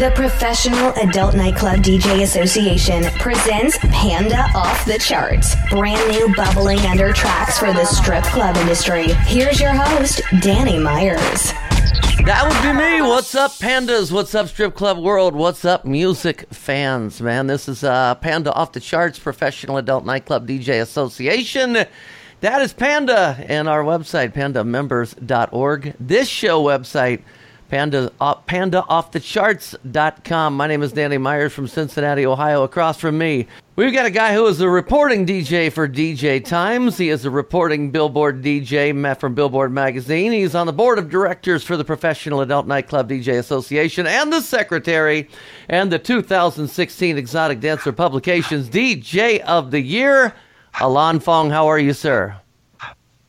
The Professional Adult Nightclub DJ Association presents Panda Off the Charts. Brand new bubbling under tracks for the strip club industry. Here's your host, Danny Meyers. That would be me. What's up, pandas? What's up, strip club world? What's up, music fans? Man, this is uh, Panda Off the Charts Professional Adult Nightclub DJ Association. That is Panda, and our website, pandamembers.org. This show website, Panda, uh, pandaoffthecharts.com. My name is Danny Meyers from Cincinnati, Ohio. Across from me, we've got a guy who is a reporting DJ for DJ Times. He is a reporting Billboard DJ from Billboard Magazine. He's on the board of directors for the Professional Adult Nightclub DJ Association and the secretary and the 2016 Exotic Dancer Publications DJ of the Year. Ilan Fong, how are you, sir?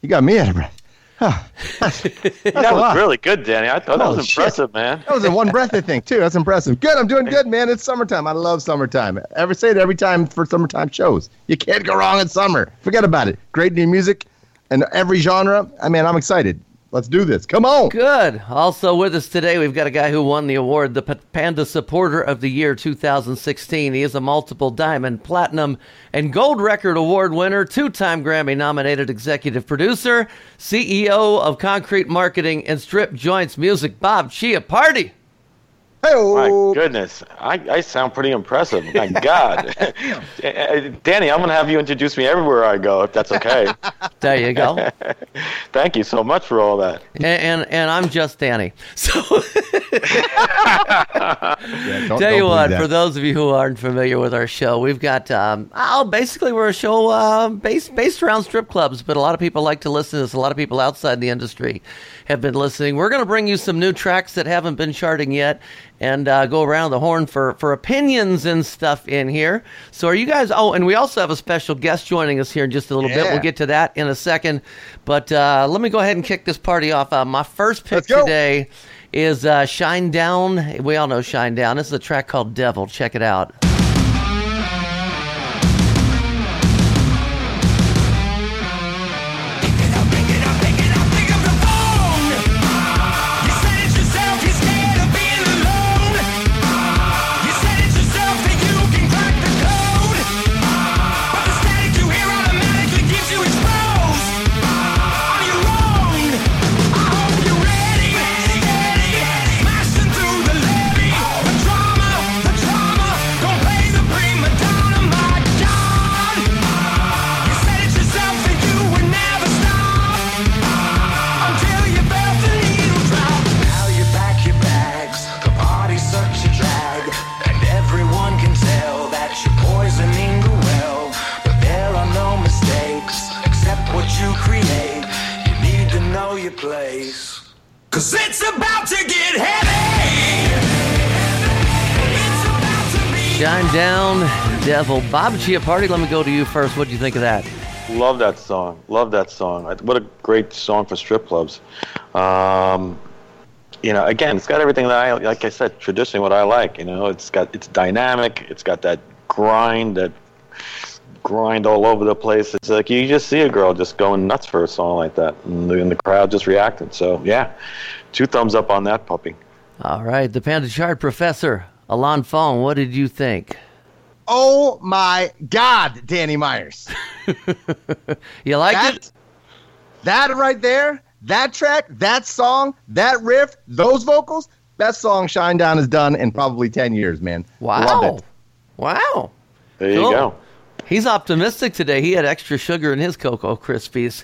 You got me out of breath. Huh. that was really good, Danny. I thought that was impressive, shit. man. That was in one breath, I think, too. That's impressive. Good. I'm doing good, man. It's summertime. I love summertime. Ever say it every time for summertime shows. You can't go wrong in summer. Forget about it. Great new music and every genre. I mean, I'm excited. Let's do this. Come on. Good. Also with us today, we've got a guy who won the award, the Panda Supporter of the Year 2016. He is a multiple diamond, platinum, and gold record award winner, two time Grammy nominated executive producer, CEO of Concrete Marketing and Strip Joints Music, Bob Chiappardi. Hey, My goodness, I, I sound pretty impressive. My God, Danny, I'm gonna have you introduce me everywhere I go, if that's okay. There you go. Thank you so much for all that. and, and and I'm just Danny. So Yeah, don't- tell you don't what, that. for those of you who aren't familiar with our show, we've got um, oh, basically we're a show uh, based based around strip clubs, but a lot of people like to listen to this. A lot of people outside the industry have been listening. We're going to bring you some new tracks that haven't been charting yet, and uh, go around the horn for for opinions and stuff in here. So are you guys? Oh, and we also have a special guest joining us here in just a little bit. We'll get to that in a second, but uh, let me go ahead and kick this party off. Uh, my first pick today is uh, Shinedown. We all know Shinedown. This is a track called Devil. Check it out. Down, Devil. Bob Chiappardi. let me go to you first. What do you think of that? Love that song. Love that song. What a great song for strip clubs. Um, you know, again, it's got everything that I like. I said, traditionally, what I like. You know, it's got it's dynamic. It's got that grind, that grind all over the place. It's like you just see a girl just going nuts for a song like that, and the, and the crowd just reacted. So yeah, two thumbs up on that puppy. All right, the Panda Chart Professor, Ilan Fong, what did you think? Oh, my God, Danny Meyers. You like That, it? that right there that track, that song, that riff, those vocals, best song Shinedown has done in probably 10 years, man. Wow. Love it. Wow. There you go. He's optimistic today. He had extra sugar in his Cocoa Krispies.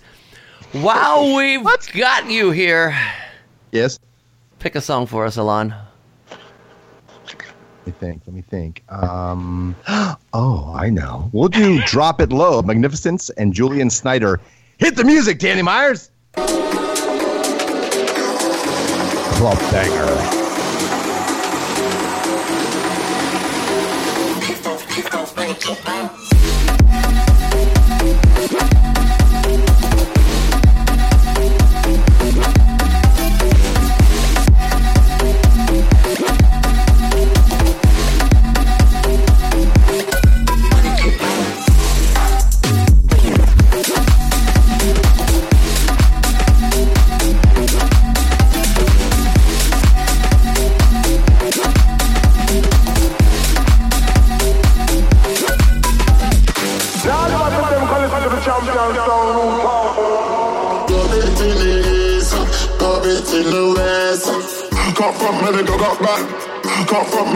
Wow, we've got you here. Yes. Pick a song for us, Ilan. Let me think. Let me think. Um, oh, I know. We'll do Drop It Low, Magnificence, and Julian Snyder. Hit the music, Danny Meyers. Club banger. Rub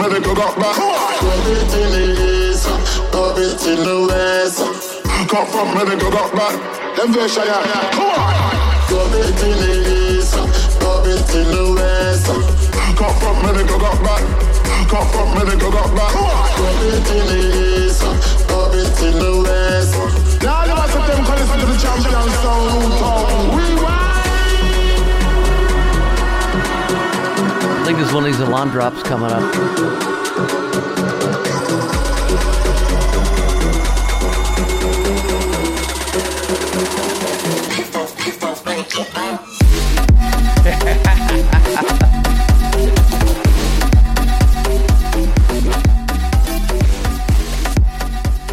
From medical, got back. Rub it in the east, rub it in the west. Got from medical, got back. Them fish. Come on. Rub it in the east, rub it in the west. Got from medical, got back. Got from medical, got back. Rub it in the east, rub it in the west. Now you must have them call listen to the champion sound. Think there's one of these Ilan drops coming up.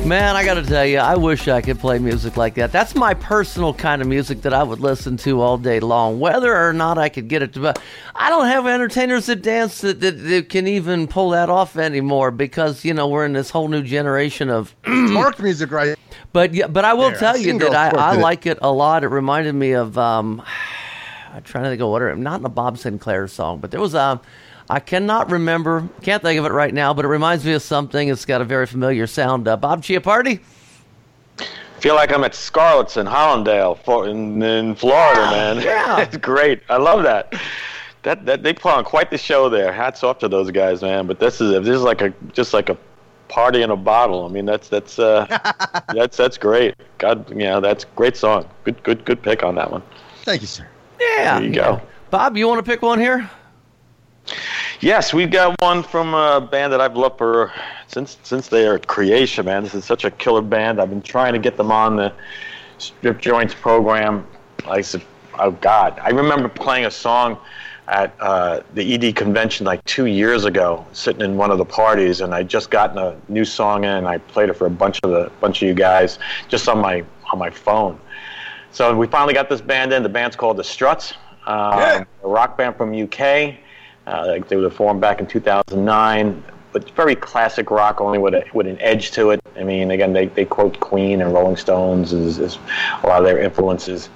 Man, I gotta tell you, I wish I could play music like that. That's my personal kind of music that I would listen to all day long, whether or not I could get it to. I don't have entertainers that dance that, that, that can even pull that off anymore because you know we're in this whole new generation of. Mark music, right? But yeah, but I will There, tell you that I, I like it a lot. It reminded me of um, I'm trying to think of what it, not in a Bob Sinclar song, but there was a. I cannot remember, can't think of it right now, but it reminds me of something. It's got a very familiar sound. Uh, Bob Chiappardi. Feel like I'm at Scarlett's in Hallandale, for, in, in Florida, man. yeah. it's great. I love that. That that they put on quite the show there. Hats off to those guys, man. But this is this is like a just like a party in a bottle. I mean, that's that's uh, that's that's great. God, yeah, that's great song. Good good good pick on that one. Thank you, sir. Yeah. There you go. Bob, you want to pick one here? Yes, we've got one from a band that I've loved for since since their creation, man. This is such a killer band. I've been trying to get them on the Strip Joints program. I said, oh God, I remember playing a song at uh, the ED convention like two years ago, sitting in one of the parties, and I just gotten a new song in, and I played it for a bunch of the bunch of you guys just on my on my phone. So we finally got this band in. The band's called the Struts, um, a rock band from UK. Uh, like they were formed back in 2009, but very classic rock, only with a, with an edge to it. I mean, again, they, they quote Queen and Rolling Stones as, as a lot of their influences.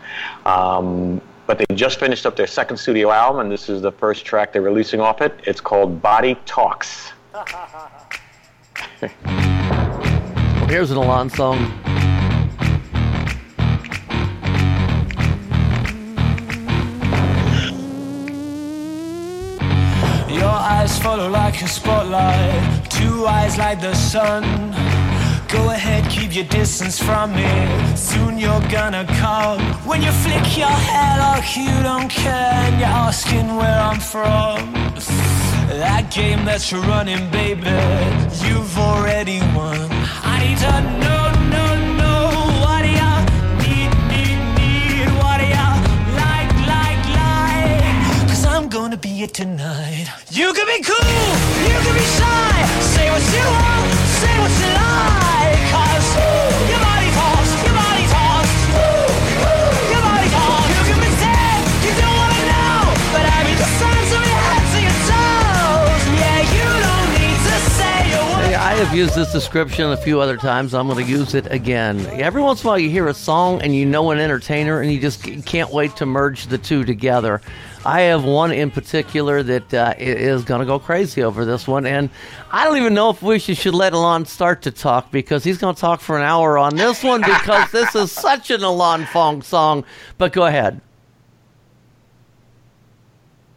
Um, but they just finished up their second studio album, and this is the first track they're releasing off it. It's called Body Talks. Well, here's an Ilan song. Follow like a spotlight, two eyes like the sun. Go ahead, keep your distance from me. Soon you're gonna come. When you flick your hair like you don't care, and you're asking where I'm from. That game that you're running, baby, you've already won. I need to know, know, know what do you need, need, need? What do you like, like, like? Cause I'm gonna be it tonight. You be cool, you can be shy. Say what you want, say what you like. Cause your body talks, your body talks. Your body talks. You can you don't wanna know. But I mean the of your head to your toes. Yeah, you don't need to say word. Hey, I've used this description a few other times. I'm going to use it again. Every once in a while, you hear a song and you know an entertainer, and you just can't wait to merge the two together. I have one in particular that uh, is going to go crazy over this one, and I don't even know if we should, should let Ilan start to talk because he's going to talk for an hour on this one because this is such an Ilan Fong song. But go ahead.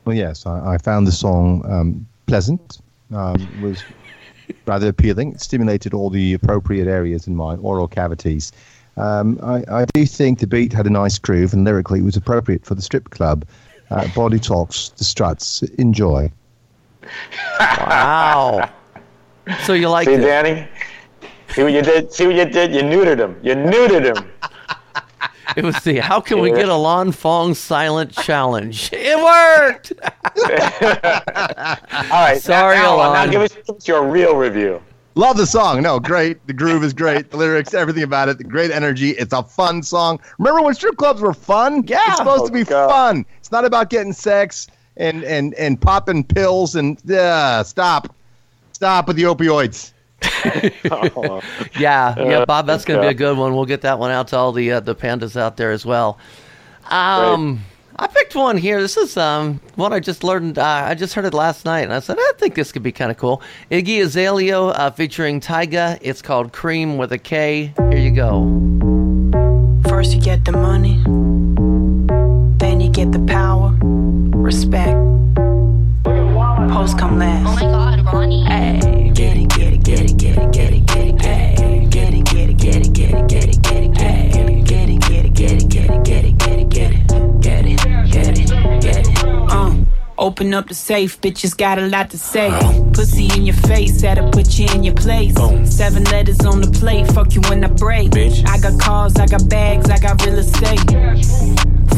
Well, yes, I, I found the song um, pleasant. Um, was rather appealing. It stimulated all the appropriate areas in my oral cavities. Um, I, I do think the beat had a nice groove, and lyrically it was appropriate for the strip club. Uh, body talks, the struts. Enjoy. Wow. so you like See, it? Danny? See what you did? See what you did? You neutered him. You neutered him. It was the How Can We Get Ilan Fong Silent Challenge? It worked! All right. Sorry, now, now, now Ilan. give give us your real review. Love the song. No, great. The groove is great. The lyrics, everything about it. The great energy. It's a fun song. Remember when strip clubs were fun? Yeah. It's supposed Oh, to be God. fun. It's not about getting sex and and and popping pills and uh, stop, stop with the opioids. Oh, Yeah, yeah, Bob, that's going to be a good one. We'll get that one out to all the uh, the pandas out there as well. Um, I picked one here. This is um one I just learned. Uh, I just heard it last night, and I said I think this could be kind of cool. Iggy Azalea uh, featuring Tyga. It's called Cream with a K. Here you go. Up the safe, bitches got a lot to say. Pussy in your face, had to put you in your place. Seven letters on the plate, fuck you when I break. I got cars, I got bags, I got real estate.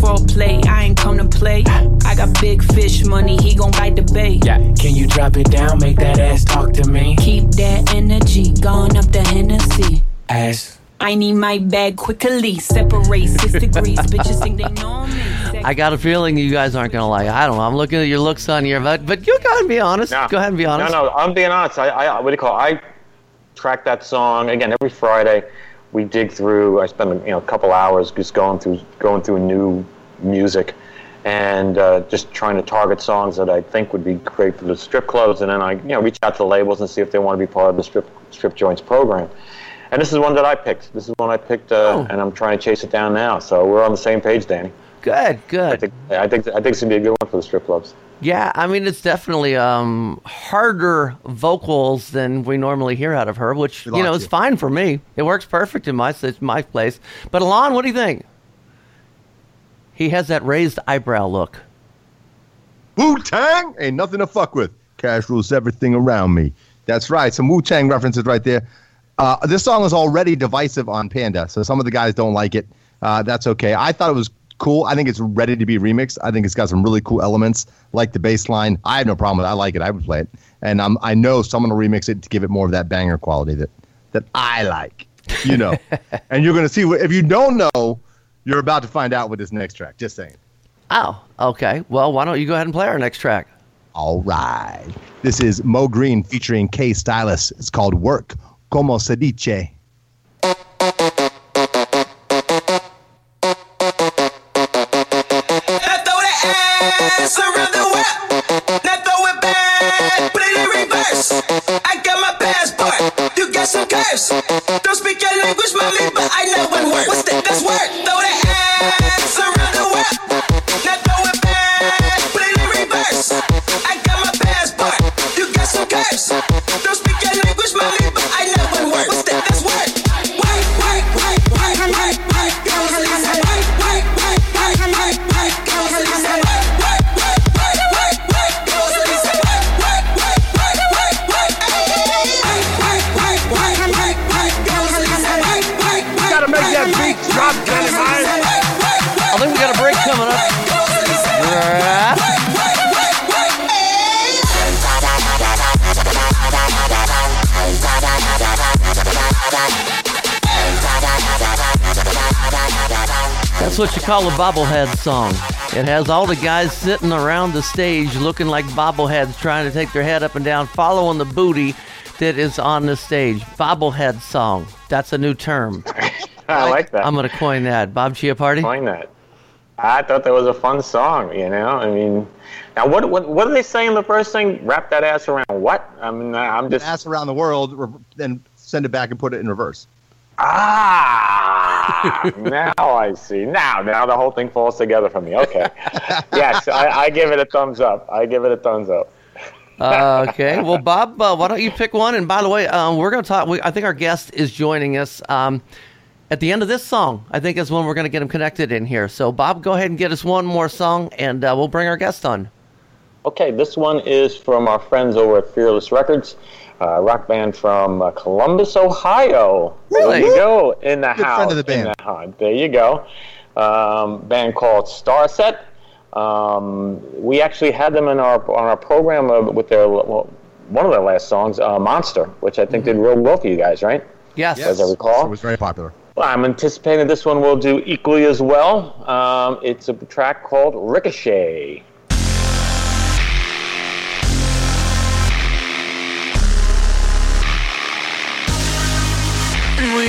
Foreplay, I ain't come to play. I got big fish money, he gon' bite the bait. Yeah, can you drop it down? Make that ass talk to me. Keep that energy, gone up the Hennessy. Ass. I need my bag quickly, separate six degrees. Bitches think they know me. I got a feeling you guys aren't going to like. it. I don't know. I'm looking at your looks on here, but but you go ahead and be honest. No. Go ahead and be honest. No, no, I'm being honest. I, I what do you call? It? I track that song again every Friday. We dig through. I spend you know a couple hours just going through going through new music, and uh, just trying to target songs that I think would be great for the strip clubs. And then I you know reach out to the labels and see if they want to be part of the strip strip joints program. And this is one that I picked. This is one I picked, uh, Oh. and I'm trying to chase it down now. So we're on the same page, Danny. Good, I good. think I think I think it's gonna be a good one for the strip clubs. Yeah, I mean it's definitely um, harder vocals than we normally hear out of her, which you know is you. fine for me. It works perfect in my it's my place. But Ilan, what do you think? He has that raised eyebrow look. Wu Tang ain't nothing to fuck with. Cash rules everything around me. That's right. Some Wu Tang references right there. Uh, this song is already divisive on Panda, so some of the guys don't like it. Uh, that's okay. I thought it was cool. I think it's ready to be remixed. I think it's got some really cool elements, like the bass line. I have no problem with it. I like it. I would play it. And um, I know someone will remix it to give it more of that banger quality that, that I like, you know. and you're going to see, what, if you don't know, you're about to find out with this next track. Just saying. Oh, okay. Well, why don't you go ahead and play our next track? All right. This is Mo Green featuring K Stylus. It's called Work. Como se dice. Don't speak your language, mommy, but I know. What's that? That's work. Throw that ass around That's what you call a bobblehead song. It has all the guys sitting around the stage looking like bobbleheads trying to take their head up and down, following the booty. that is on the stage. Bobblehead song. That's a new term. I like that. I'm going to coin that. Bob Chiappardi? Coin that. I thought that was a fun song. You know, I mean, now what what what do they say in the first thing? Wrap that ass around what? I mean, I'm just Ass around the world, then send it back and put it in reverse. Ah, now I see. Now, now the whole thing falls together for me. Okay. yes, I, I give it a thumbs up. I give it a thumbs up. Uh, okay. Well, Bob, uh, why don't you pick one? And by the way, um, we're going to talk. We, I think our guest is joining us um, at the end of this song. I think is when we're going to get him connected in here. So, Bob, go ahead and get us one more song, and uh, we'll bring our guest on. Okay, this one is from our friends over at Fearless Records, uh, rock band from uh, Columbus, Ohio. Really? There you go. In the Good house. friend of the in band. the house. There you go. Um, band called Starset. Um, we actually had them in our on our program uh, with their well, one of their last songs, uh, Monster, which I think did real well for you guys, right? Yes. As I recall. It was very popular. Well, I'm anticipating this one will do equally as well. Um, it's a track called Ricochet.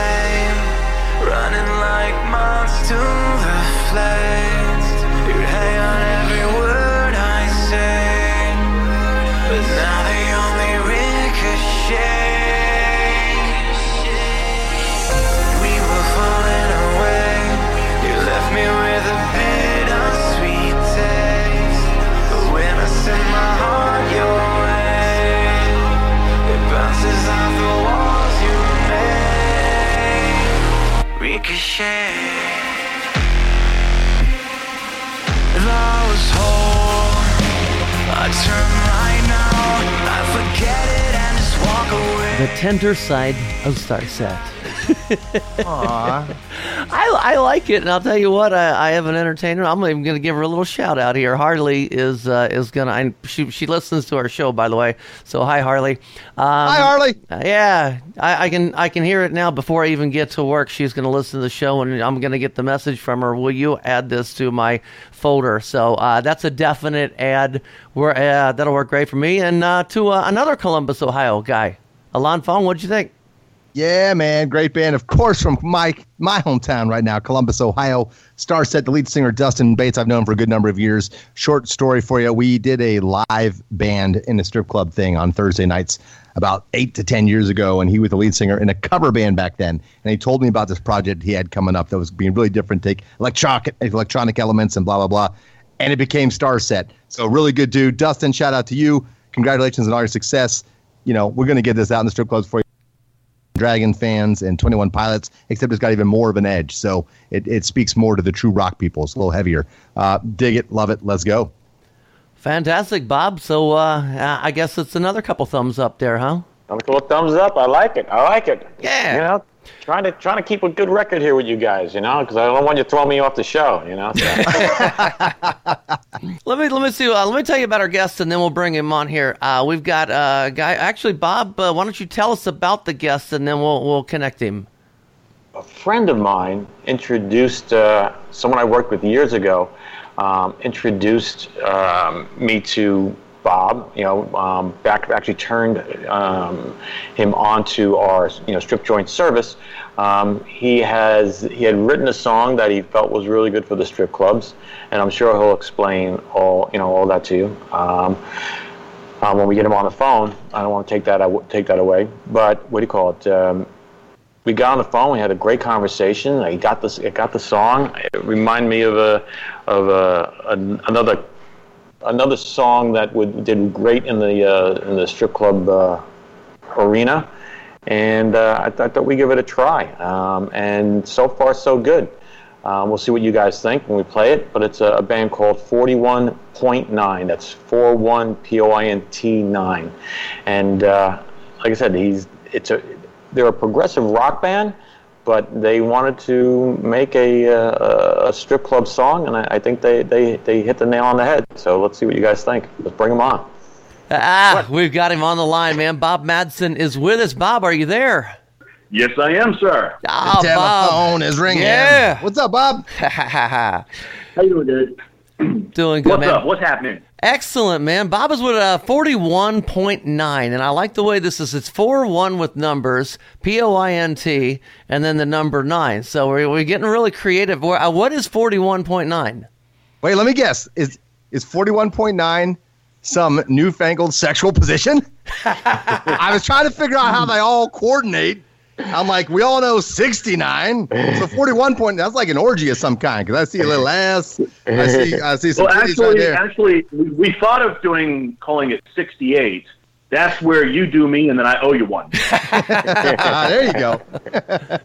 same, running like moths to the flames. The tender side of Starset. Aww. I, I like it, and I'll tell you what. I, I have an entertainer. I'm even going to give her a little shout out here. Harley is uh, is going to. She she listens to our show, by the way. So hi, Harley. Um, Hi, Harley. uh, yeah, I, I can I can hear it now before I even get to work. She's going to listen to the show, and I'm going to get the message from her. Will you add this to my folder? So uh, that's a definite add. Where uh, that'll work great for me. And uh, to uh, another Columbus, Ohio guy, Ilan Fong. What'd you think? Yeah, man, great band. Of course, from my my hometown right now, Columbus, Ohio. Starset the lead singer Dustin Bates. I've known for a good number of years. Short story for you: we did a live band in a strip club thing on Thursday nights about eight to ten years ago, and he was the lead singer in a cover band back then. And he told me about this project he had coming up that was being really different, take electronic electronic elements and blah blah blah, and it became Starset. So really good dude, Dustin. Shout out to you. Congratulations on all your success. You know, we're gonna get this out in the strip clubs for you. Dragon fans and 21 Pilots, except it's got even more of an edge. So it, it speaks more to the true rock people. It's a little heavier. Uh, dig it, love it. Let's go. Fantastic, Bob. So uh, I guess it's another couple thumbs up there, huh? I'm a little thumbs up. I like it. I like it. Yeah. You know, trying to trying to keep a good record here with you guys. You know, because I don't want you to throw me off the show. You know. So. Let me let me see. Uh, let me tell you about our guest, and then we'll bring him on here. Uh, we've got a guy. Actually, Bob, uh, why don't you tell us about the guest, and then we'll we'll connect him. a friend of mine introduced uh, someone I worked with years ago. Um, introduced um, me to Bob. You know, um, back actually turned um, him onto our you know strip joint service. Um, he has he had written a song that he felt was really good for the strip clubs, and I'm sure he'll explain all you know all that to you. Um, uh, when we get him on the phone, I don't want to take that I take that away. But what do you call it? Um, we got on the phone. We had a great conversation. I got this. I got the song. It reminded me of a of a, an another another song that would did great in the uh, in the strip club uh, arena, and uh, I, th- I thought we give it a try. Um, and so far, so good. Um, we'll see what you guys think when we play it. But it's a, a band called 41.9. That's 41 P O I N T 9. And uh, like I said, he's it's a they're a progressive rock band, but they wanted to make a, uh, a strip club song, and I, I think they, they, they hit the nail on the head. So let's see what you guys think. Let's bring them on. Ah, we've got him on the line, man. Bob Madsen is with us. Bob, are you there? Yes, I am, sir. Ah, the telephone is ringing. Yeah. What's up, Bob? How you doing, dude? Doing good, What's man. up? What's happening? Excellent, man. Bob is with a 41.9, and I like the way this is. It's 4 1 with numbers, P O I N T, and then the number 9. So we're, we're getting really creative. Uh, What is 41.9? Wait, let me guess. Is is forty one point nine some newfangled sexual position? I was trying to figure out how they all coordinate. I'm like, we all know 69. So 41 point, that's like an orgy of some kind because I see a little ass. I see, I see some Well, titties right actually, there. actually, we, we thought of doing calling it 68. That's where you do me, and then I owe you one. There you go.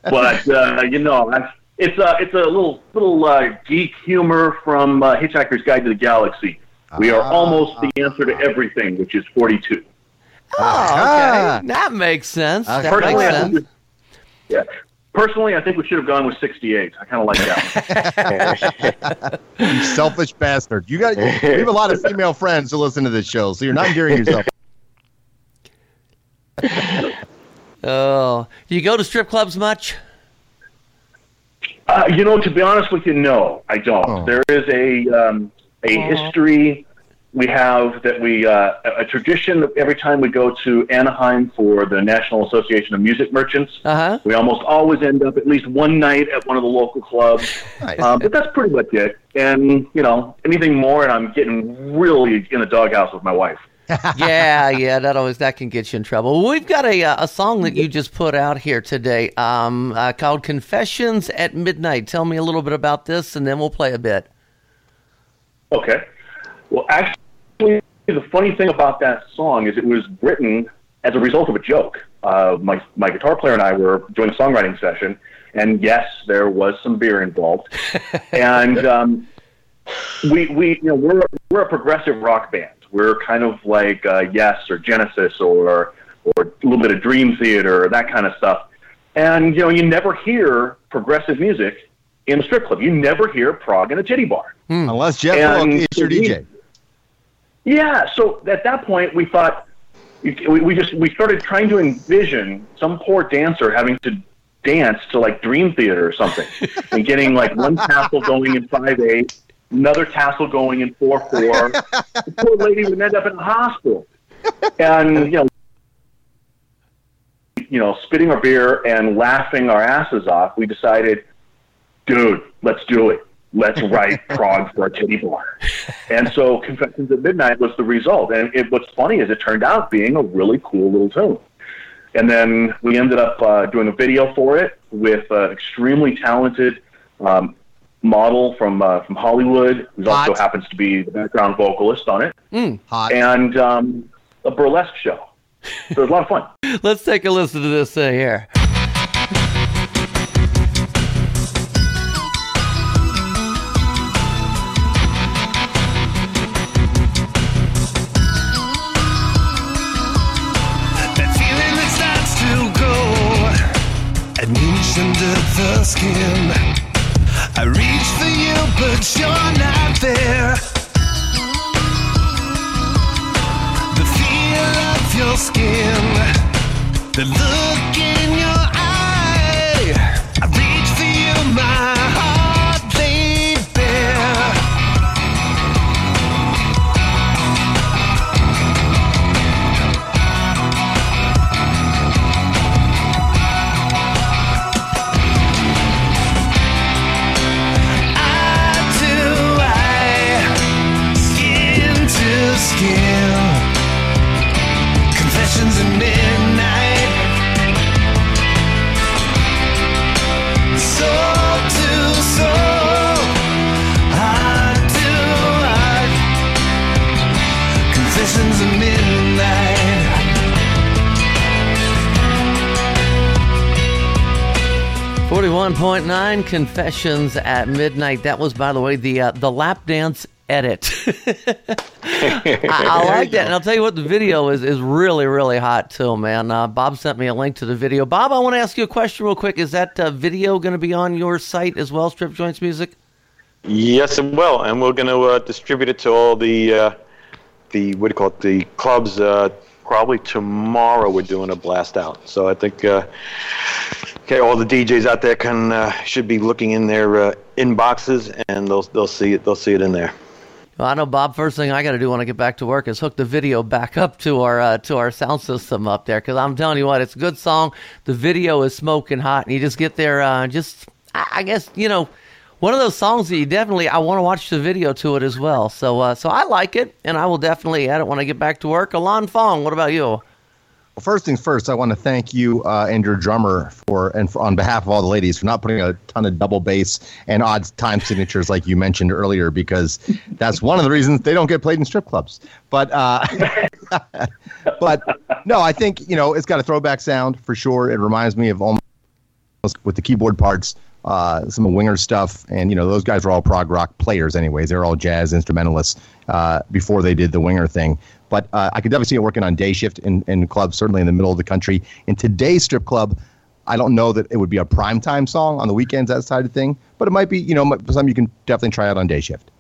but uh, you know, I- it's a it's a little little uh, geek humor from uh, Hitchhiker's Guide to the Galaxy. We are Ah. almost the answer to everything, which is 42. Oh, Ah. okay. That makes sense. That Personally, makes sense. We, yeah. Personally, I think we should have gone with 68. I kind of like that. You selfish bastard. You got, we have a lot of female friends who listen to this show, so you're not endearing yourself. Oh, do you go to strip clubs much? Uh, you know, to be honest with you, no, I don't. Oh. There is a um, a history we have that we uh, a a tradition that every time we go to Anaheim for the National Association of Music Merchants, Uh huh. we almost always end up at least one night at one of the local clubs. Nice. Um, but that's pretty much it. And you know, anything more, and I'm getting really in the doghouse with my wife. yeah, yeah, that always that can get you in trouble. We've got a uh, a song that you just put out here today, um, uh, called "Confessions at Midnight." Tell me a little bit about this, and then we'll play a bit. Okay. Well, actually, the funny thing about that song is it was written as a result of a joke. Uh, my my guitar player and I were doing a songwriting session, and yes, there was some beer involved, and um, we we you know we're we're a progressive rock band. We're kind of like uh, Yes or Genesis or or a little bit of Dream Theater that kind of stuff. And you know, you never hear progressive music in a strip club. You never hear prog in a titty bar. Unless Jeff And is your we- DJ. Yeah, so at that point we thought we, we just we started trying to envision some poor dancer having to dance to like Dream Theater or something, and getting like one tassel going in five eight, another tassel going in four four. the poor lady would end up in the hospital, and you know, you know, spitting our beer and laughing our asses off. We decided, dude, let's do it. Let's write prog for a titty bar. And so Confessions at Midnight was the result. And it, what's funny is it turned out being a really cool little tune. And then we ended up uh, doing a video for it with an extremely talented um, model from uh, from Hollywood, who also happens to be the background vocalist on it, Hot. and um, a burlesque show. So it was a lot of fun. Let's take a listen to this thing here. The skin. I reach for you, but you're not there. The feel of your skin, the look 41.9 41.9 Confessions at Midnight. That was, by the way, the uh, the lap dance edit. I, I like that. And I'll tell you what, the video is, is really, really hot, too, man. Uh, Bob sent me a link to the video. Bob, I want to ask you a question real quick. Is that uh, video going to be on your site as well, Strip Joints Music? Yes, it will, and we're going to uh, distribute it to all the uh, the what do you call it? The clubs. Uh, probably tomorrow. We're doing a blast out. So I think uh, okay, all the DJs out there can uh, should be looking in their uh, inboxes, and they'll they'll see it. They'll see it in there. Well, I know, Bob. First thing I got to do when I get back to work is hook the video back up to our uh, to our sound system up there because I'm telling you what, it's a good song. The video is smoking hot, and you just get there. Uh, just, I I guess you know, one of those songs that you definitely I want to watch the video to it as well. So, uh, so I like it, and I will definitely add it when I get back to work. Ilan Fong, what about you? Well, first things first, I want to thank you uh, and your drummer for and for, on behalf of all the ladies for not putting a ton of double bass and odd time signatures like you mentioned earlier because that's one of the reasons they don't get played in strip clubs. But uh, but no, I think you know it's got a throwback sound for sure. It reminds me of almost with the keyboard parts. Uh, some of Winger stuff, and you know those guys were all prog rock players, anyways. They were all jazz instrumentalists uh, before they did the Winger thing. But uh, I could definitely see it working on day shift in, in clubs, certainly in the middle of the country. In today's strip club, I don't know that it would be a prime time song on the weekends, that side of thing. But it might be, you know, something you can definitely try out on day shift.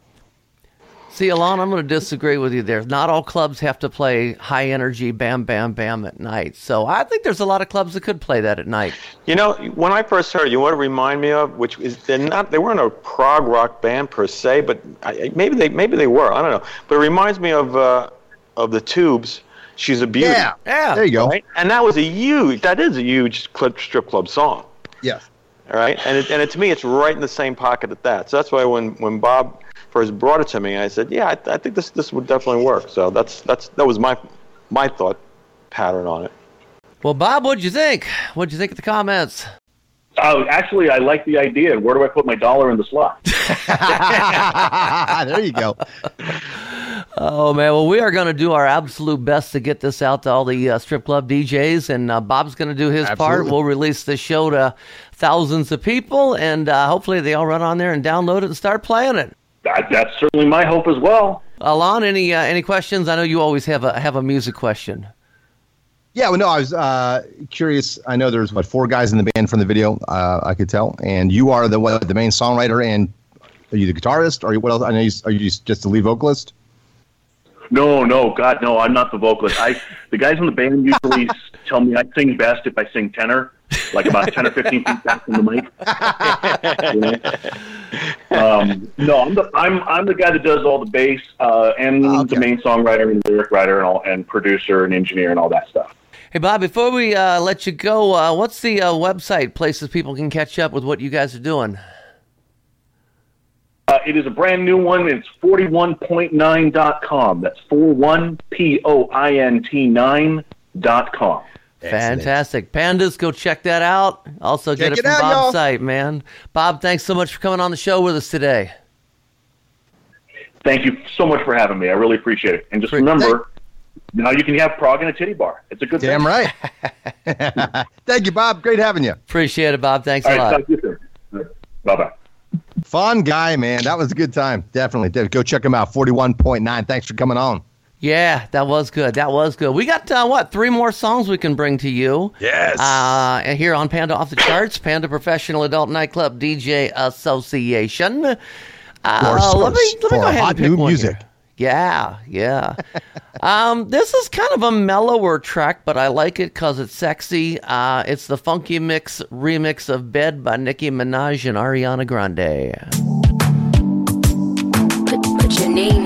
See, Ilan, I'm going to disagree with you there. Not all clubs have to play high energy bam, bam, bam at night. So I think there's a lot of clubs that could play that at night. You know, when I first heard, you want to remind me of which is they're not they weren't a prog rock band per se, but I, maybe they maybe they were. I don't know, but it reminds me of uh, of the Tubes. She's a beauty. Yeah, Yeah. there you go. Right? And that was a huge. That is a huge club, strip club song. Yes. All right, and it, and it, to me, it's right in the same pocket at that. So that's why when, when Bob first brought it to me, I said, "Yeah, I, I think this this would definitely work." So that's that's that was my my thought pattern on it. Well, Bob, what'd you think? What'd you think of the comments? Oh, actually, I like the idea. Where do I put my dollar in the slot? there you go. Oh man, well we are going to do our absolute best to get this out to all the uh, strip club DJs, and uh, Bob's going to do his part. We'll release the show to thousands of people, and uh, hopefully they all run on there and download it and start playing it. That, that's certainly my hope as well. Ilan, any uh, any questions? I know you always have a have a music question. Yeah, well, no, I was uh, curious. I know there's what four guys in the band from the video. Uh, I could tell, and you are the what, the main songwriter, and are you the guitarist, or what else? I know you, are you just the lead vocalist? No, no, God, no. I'm not the vocalist. I the guys in the band usually tell me I sing best if I sing tenor, like about ten or fifteen feet back from the mic. You know? um, no, I'm the I'm I'm the guy that does all the bass uh, and Oh, okay. the main songwriter and lyric writer and all and producer and engineer and all that stuff. Hey Bob, before we uh, let you go, uh, what's the uh, website places people can catch up with what you guys are doing? Uh, it is a brand new one. It's 41.9.com. That's 41P-O-I-N-T 9.com. Fantastic. Pandas, go check that out. Also get it it from out, Bob's y'all. site, man. Bob, thanks so much for coming on the show with us today. Thank you so much for having me. I really appreciate it. And just Great. remember, now you can have prog in a titty bar. It's a good thing. Damn thing. right. Thank you, Bob. Great having you. Appreciate it, Bob. Thanks All a right, lot. talk to you soon. Bye-bye. Fun guy, man. That was a good time. Definitely. Dave, Go check him out. 41.9. Thanks for coming on. Yeah, that was good. That was good. We got uh, what three more songs we can bring to you. Yes. Uh, here on Panda Off the Charts, Panda Professional Adult Nightclub DJ Association. Uh, let me let me go ahead hot and pick new one music. here. Yeah, yeah. um, this is kind of a mellower track, but I like it because it's sexy. Uh, it's the Funky Mix remix of "Bed" by Nicki Minaj and Ariana Grande. Put, put your name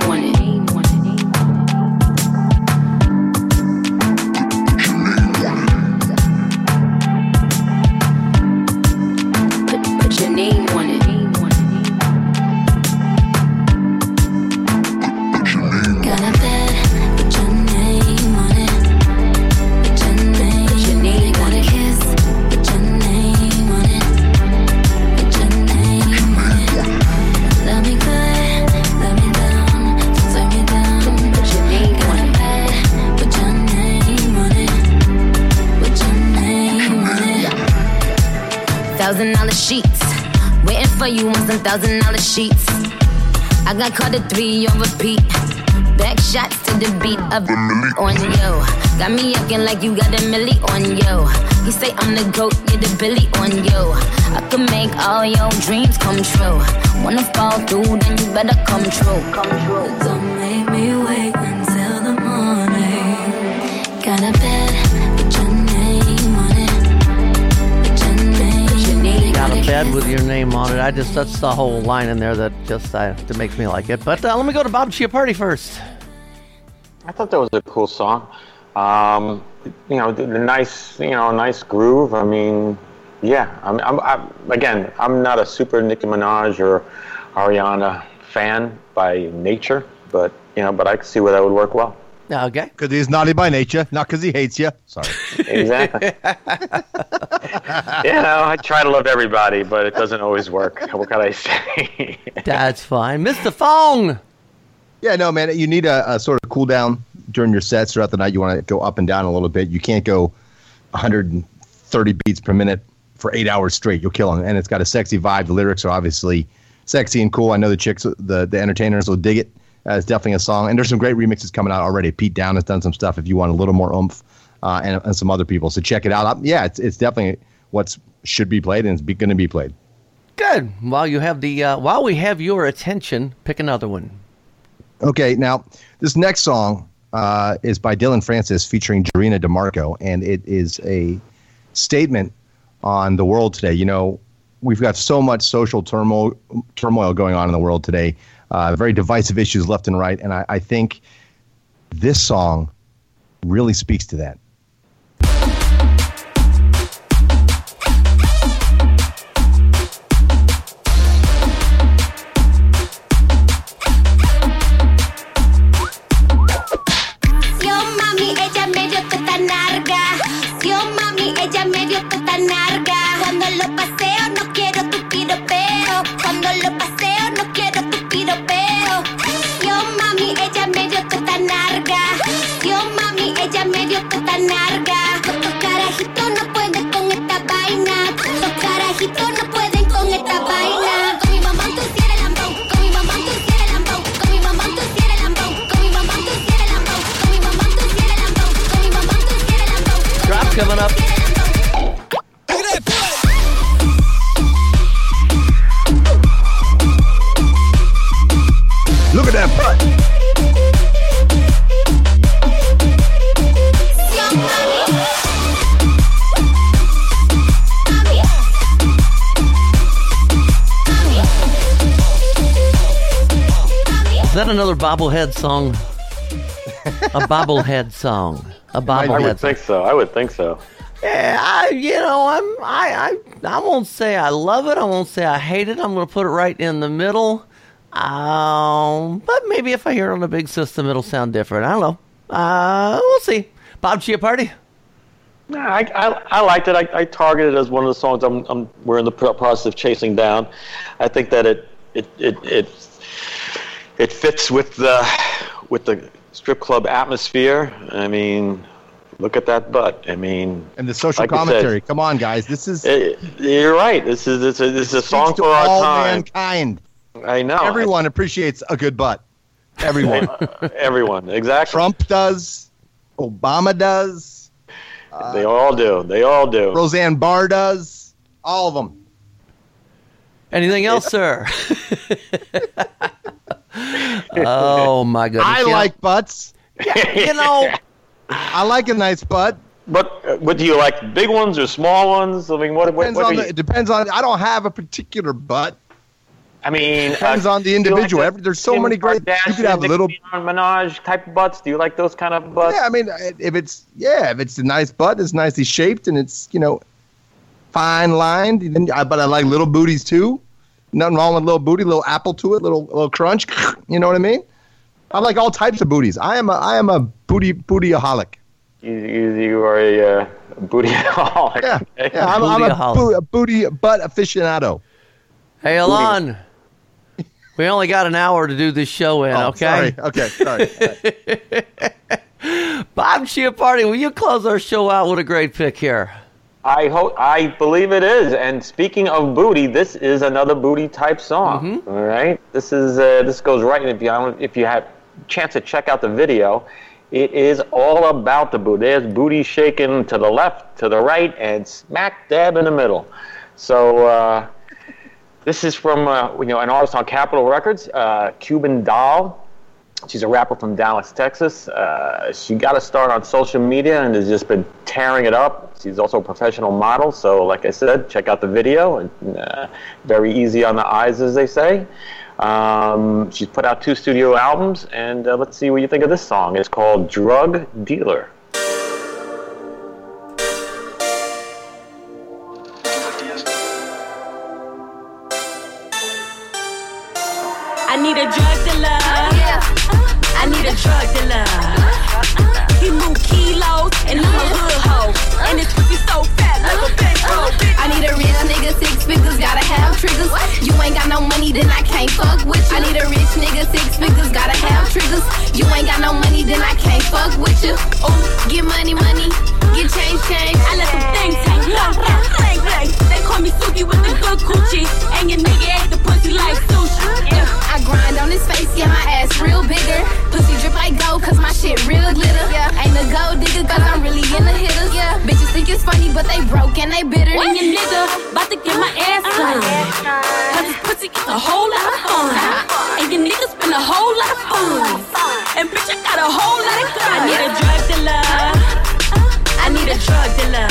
thousand dollar sheets. I got caught at three on repeat. Back shots to the beat of on yo. Got me acting like you got a milli on yo. You say I'm the goat, you're the Billy on yo. I could make all your dreams come true. Wanna fall through, then you better come true. Come true. With your name on it. I just that's the whole line in there that just uh, makes me like it. But uh, let me go to Bob Chiappardi first. I thought that was a cool song. Um, you know, the, the nice, you know, nice groove. I mean, yeah. I'm, I'm, I'm, again, I'm not a super Nicki Minaj or Ariana fan by nature, but you know, but I can see where that would work well. Ah, okay. Because he's naughty by nature, not because he hates you. Sorry. Exactly. you know, I try to love everybody, but it doesn't always work. What can I say? That's fine, Mr. Fong. Yeah, no, man. You need a, a sort of cool down during your sets throughout the night. You want to go up and down a little bit. You can't go 130 beats per minute for eight hours straight. You'll kill them. And it's got a sexy vibe. The lyrics are obviously sexy and cool. I know the chicks, the the entertainers will dig it. Uh, it's definitely a song, and there's some great remixes coming out already. Pete Down has done some stuff. If you want a little more oomph, uh, and, and some other people, so check it out. Um, yeah, it's it's definitely what's should be played and it's going to be played. Good. While you have the uh, while we have your attention, pick another one. Okay, now this next song uh, is by Dillon Francis featuring Jarina De Marco, and it is a statement on the world today. You know, we've got so much social turmoil turmoil going on in the world today, uh, very divisive issues left and right, and I, I think this song really speaks to that. Bobblehead song? a bobblehead song. A bobblehead. I would think so. I would think so. Yeah, I, you know, I'm, I, I, I won't say I love it. I won't say I hate it. I'm going to put it right in the middle. Um, but maybe if I hear it on a big system, it'll sound different. I don't know. Uh, we'll see. Bob Chiappardi. No, I, I, I liked it. I, I targeted it as one of the songs I'm, I'm we're in the process of chasing down. I think that it it it it, it fits with the with the strip club atmosphere. I mean, look at that butt. I mean, And the social like I said, commentary. Come on, guys. This is eh, you're right. This is this is, this is a song speaks to for our all time. mankind. I know. Everyone appreciates a good butt. Everyone. Everyone. Exactly. Trump does. Obama does. they all do. They all do. Roseanne Barr does. All of them. Anything else, sir? oh my goodness! I Yeah. like butts. you know, I like a nice butt. But uh, what do you like? Big ones or small ones? I mean, what? what, Depends what on the, you, it depends on. I don't have a particular butt. I mean, Depends uh, on the do you individual. the there's so Kim many great- you Kardashian, could have Nicki little- Minaj type of butts. Do you like those kind of butts? Yeah, I mean, if it's yeah, if it's a nice butt, it's nicely shaped, and it's you know, fine lined. Then, I- but I like little booties too. Nothing wrong with a little booty, a little apple to it, little little crunch. You know what I mean? I like all types of booties. I am a I am a booty bootyaholic. You, you, you are a uh, booty holic. Yeah, yeah I'm, I'm a, Bootyaholic. boo- a booty butt aficionado. hey, Ilan. We only got an hour to do this show in, Oh, okay? Sorry. Okay. Sorry. Bob Chiappardi, will you close our show out with a great pick here? I hope I believe it is. And speaking of booty, this is another booty type song. all right, this is uh, this goes right. If you if you have chance to check out the video, it is all about the booty. There's booty shaking to the left, to the right, and smack dab in the middle. So. Uh, this is from uh, you know an artist on Capitol Records, uh, Cuban Doll. She's a rapper from Dallas, Texas. Uh, she got a start on social media and has just been tearing it up. She's also a professional model, so like I said, check out the video. And, uh, very easy on the eyes, as they say. Um, she's put out two studio albums, and uh, let's see what you think of this song. It's called Drug Dealer. Need a drug dealer. I need a drug dealer. He move kilos and I'm a hood hoe. And his pussy so fat like a bankroll. I need a rich nigga, six figures, gotta have triggers. You ain't got no money, then I can't fuck with you. I need a rich nigga, six figures, gotta have triggers. You ain't got no money, then I can't fuck with you. Oh, get money, money, get change, change. I let them things hang low. Bang, bang. Call me Suki with the good coochie. And your nigga ate the pussy like sushi. Yeah, I grind on his face, yeah, my ass real bigger. Pussy drip like gold, cause my shit real glitter. Yeah, ain't a gold digger, cause I'm really in the hitters. Yeah, bitches think it's funny, but they broke and they bitter. And your nigga about to get my ass uh-huh. done. Cause his pussy gets a whole lot of fun. And your nigga spend a whole lot of fun. And bitch, I got a whole lot of uh-huh. guns. I need a drug dealer. Uh-huh. I need a drug dealer.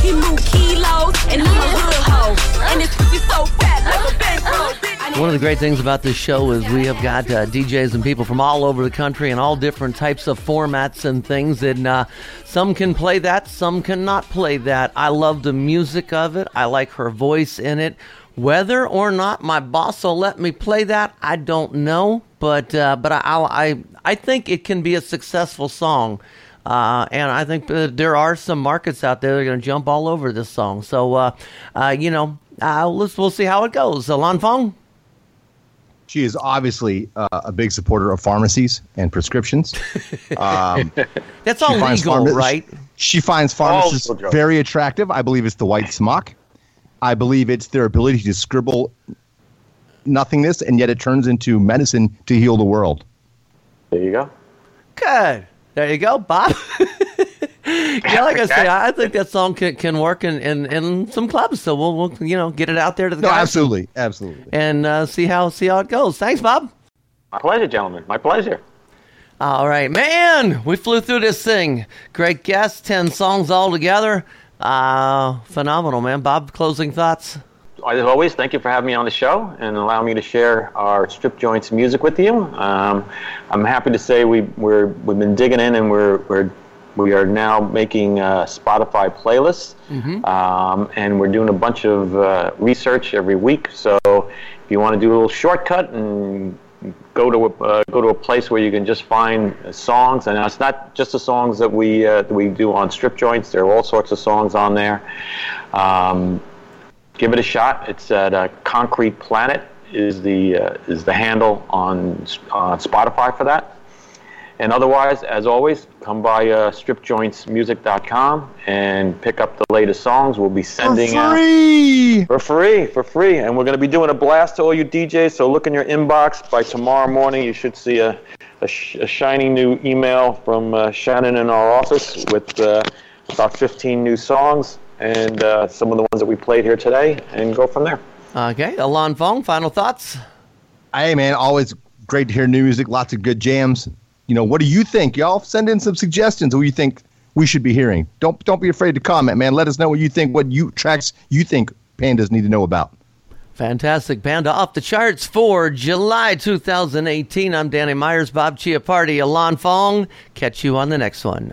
He move kilos and I'm a hoe. And so fat like a bankroll. One of the great things about this show is we have got uh, DJs and people from all over the country and all different types of formats and things. And uh, some can play that, some cannot play that. I love the music of it. I like her voice in it. Whether or not my boss will let me play that, I don't know. But uh, but I, I I think it can be a successful song. Uh, and I think uh, there are some markets out there that are going to jump all over this song. So, uh, uh, you know, uh, let's we'll see how it goes. Uh, Lan Fong. She is obviously uh, a big supporter of pharmacies and prescriptions. Um, That's all she finds legal, pharma- right? She finds pharmacists All legal drugs. very attractive. I believe it's the white smock. I believe it's their ability to scribble nothingness, and yet it turns into medicine to heal the world. There you go. Good. There you go, Bob. yeah, like I say, I think that song can, can work in, in, in some clubs. So we'll, we'll you know get it out there to the No, guys absolutely, absolutely. and uh, see how see how it goes. Thanks, Bob. My pleasure, gentlemen. My pleasure. All right, man. We flew through this thing. Great guest, ten songs all together. Uh, phenomenal, man. Bob, closing thoughts. As always, thank you for having me on the show and allowing me to share our strip joints music with you. Um, I'm happy to say we we're we've been digging in and we're we're we are now making uh, Spotify playlists, um, and we're doing a bunch of uh, research every week. So if you want to do a little shortcut and go to a, uh, go to a place where you can just find songs, and it's not just the songs that we uh, that we do on strip joints. There are all sorts of songs on there. Um, give it a shot. It's at uh, Concrete Planet is the uh, is the handle on uh, Spotify for that. And otherwise, as always, come by uh, stripjointsmusic.com and pick up the latest songs. We'll be sending out free. for free, for free, and we're going to be doing a blast to all you DJs. So look in your inbox by tomorrow morning. You should see a a, sh- a shiny new email from uh, Shannon in our office with uh, about 15 new songs and uh, some of the ones that we played here today, and go from there. Okay, Ilan Fong, final thoughts. Hey, man, always great to hear new music. Lots of good jams. You know, what do you think, y'all? Send in some suggestions. What you think we should be hearing? Don't don't be afraid to comment, man. Let us know what you think. What you tracks you think pandas need to know about. Fantastic. Panda off the charts for July 2018. I'm Danny Meyers, Bob Chiappardi, Ilan Fong. Catch you on the next one.